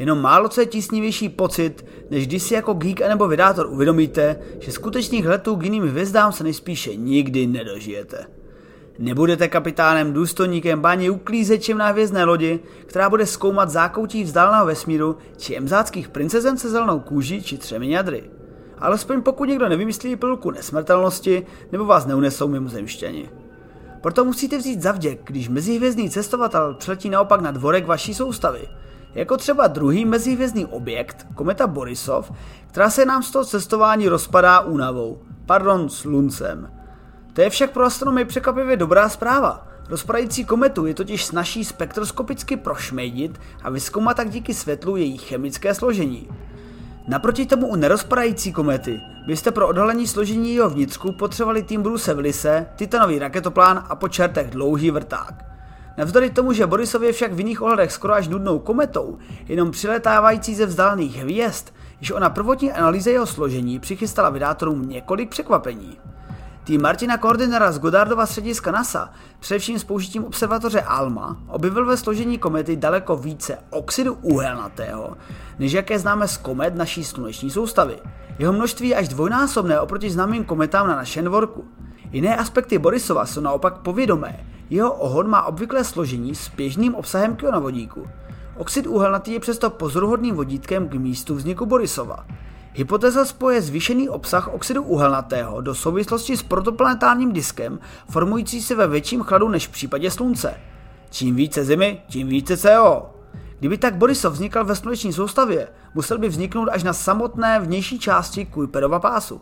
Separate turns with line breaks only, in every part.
Jenom málo co je tísnivější pocit, než když si jako geek nebo vydátor uvědomíte, že skutečných letů k jiným hvězdám se nejspíše nikdy nedožijete. Nebudete kapitánem, důstojníkem, bání uklízečem na hvězdné lodi, která bude zkoumat zákoutí vzdáleného vesmíru, či emzáckých princezen se zelenou kůží či třemi jadry. Alespoň pokud někdo nevymyslí pilulku nesmrtelnosti, nebo vás neunesou mimozemštěni. Proto musíte vzít zavděk, když mezihvězdný cestovatel přiletí naopak na dvorek vaší soustavy. Jako třeba druhý mezihvězdný objekt, kometa Borisov, která se nám z toho cestování rozpadá únavou, pardon, sluncem. To je však pro astronomy překvapivě dobrá zpráva. Rozpadající kometu je totiž snaží spektroskopicky prošmejdit a vyskoumat tak díky světlu její chemické složení. Naproti tomu u nerozpadající komety byste pro odhalení složení jeho vnitřku potřebovali tým Bruce Willise, titanový raketoplán a po čertech dlouhý vrták. Navzdory tomu, že Borisov je však v jiných ohledech skoro až nudnou kometou, jenom přiletávající ze vzdálených hvězd, že ona prvotní analýze jeho složení přichystala vydátorům několik překvapení. Tým Martina Koordinera z Goddardova střediska NASA, především s použitím observatoře ALMA, objevil ve složení komety daleko více oxidu uhelnatého, než jaké známe z komet naší sluneční soustavy. Jeho množství je až dvojnásobné oproti známým kometám na našem dvorku. Jiné aspekty Borisova jsou naopak povědomé. Jeho ohon má obvyklé složení s běžným obsahem kionovodíku. Oxid uhelnatý je přesto pozoruhodným vodítkem k místu vzniku Borisova. Hypotéza spoje zvýšený obsah oxidu uhelnatého do souvislosti s protoplanetárním diskem, formující se ve větším chladu než v případě Slunce. Čím více Zimy, tím více CO. Kdyby tak Borisov vznikal ve sluneční soustavě, musel by vzniknout až na samotné vnější části Kuiperova pásu.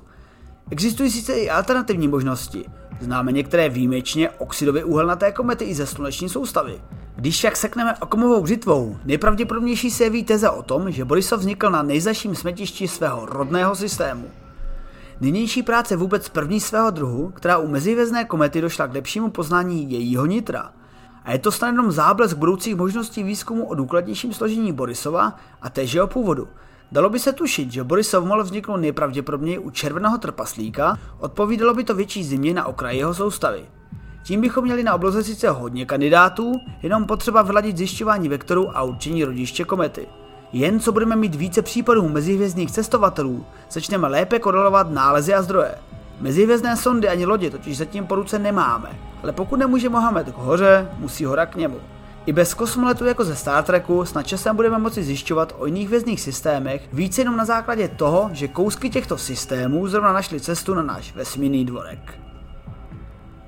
Existují sice i alternativní možnosti. Známe některé výjimečně oxidově uhelnaté komety i ze sluneční soustavy. Když však sekneme okomovou břitvou, nejpravděpodobnější se jeví teze o tom, že Borisov vznikl na nejzaším smetišti svého rodného systému. Nynější práce vůbec první svého druhu, která u mezivězné komety došla k lepšímu poznání jejího nitra. A je to snad jenom záblesk budoucích možností výzkumu o důkladnějším složení Borisova a též jeho původu. Dalo by se tušit, že Borisov mohl vzniknout nejpravděpodobněji u červeného trpaslíka, odpovídalo by to větší zimě na okraji jeho soustavy. Tím bychom měli na obloze sice hodně kandidátů, jenom potřeba vyladit zjišťování vektorů a určení rodiště komety. Jen co budeme mít více případů mezihvězdných cestovatelů, začneme lépe korelovat nálezy a zdroje. Mezihvězdné sondy ani lodě totiž zatím po ruce nemáme, ale pokud nemůže Mohamed k hoře, musí hora k němu. I bez kosmoletu jako ze Star Treku snad časem budeme moci zjišťovat o jiných hvězdných systémech více jenom na základě toho, že kousky těchto systémů zrovna našly cestu na náš vesmírný dvorek.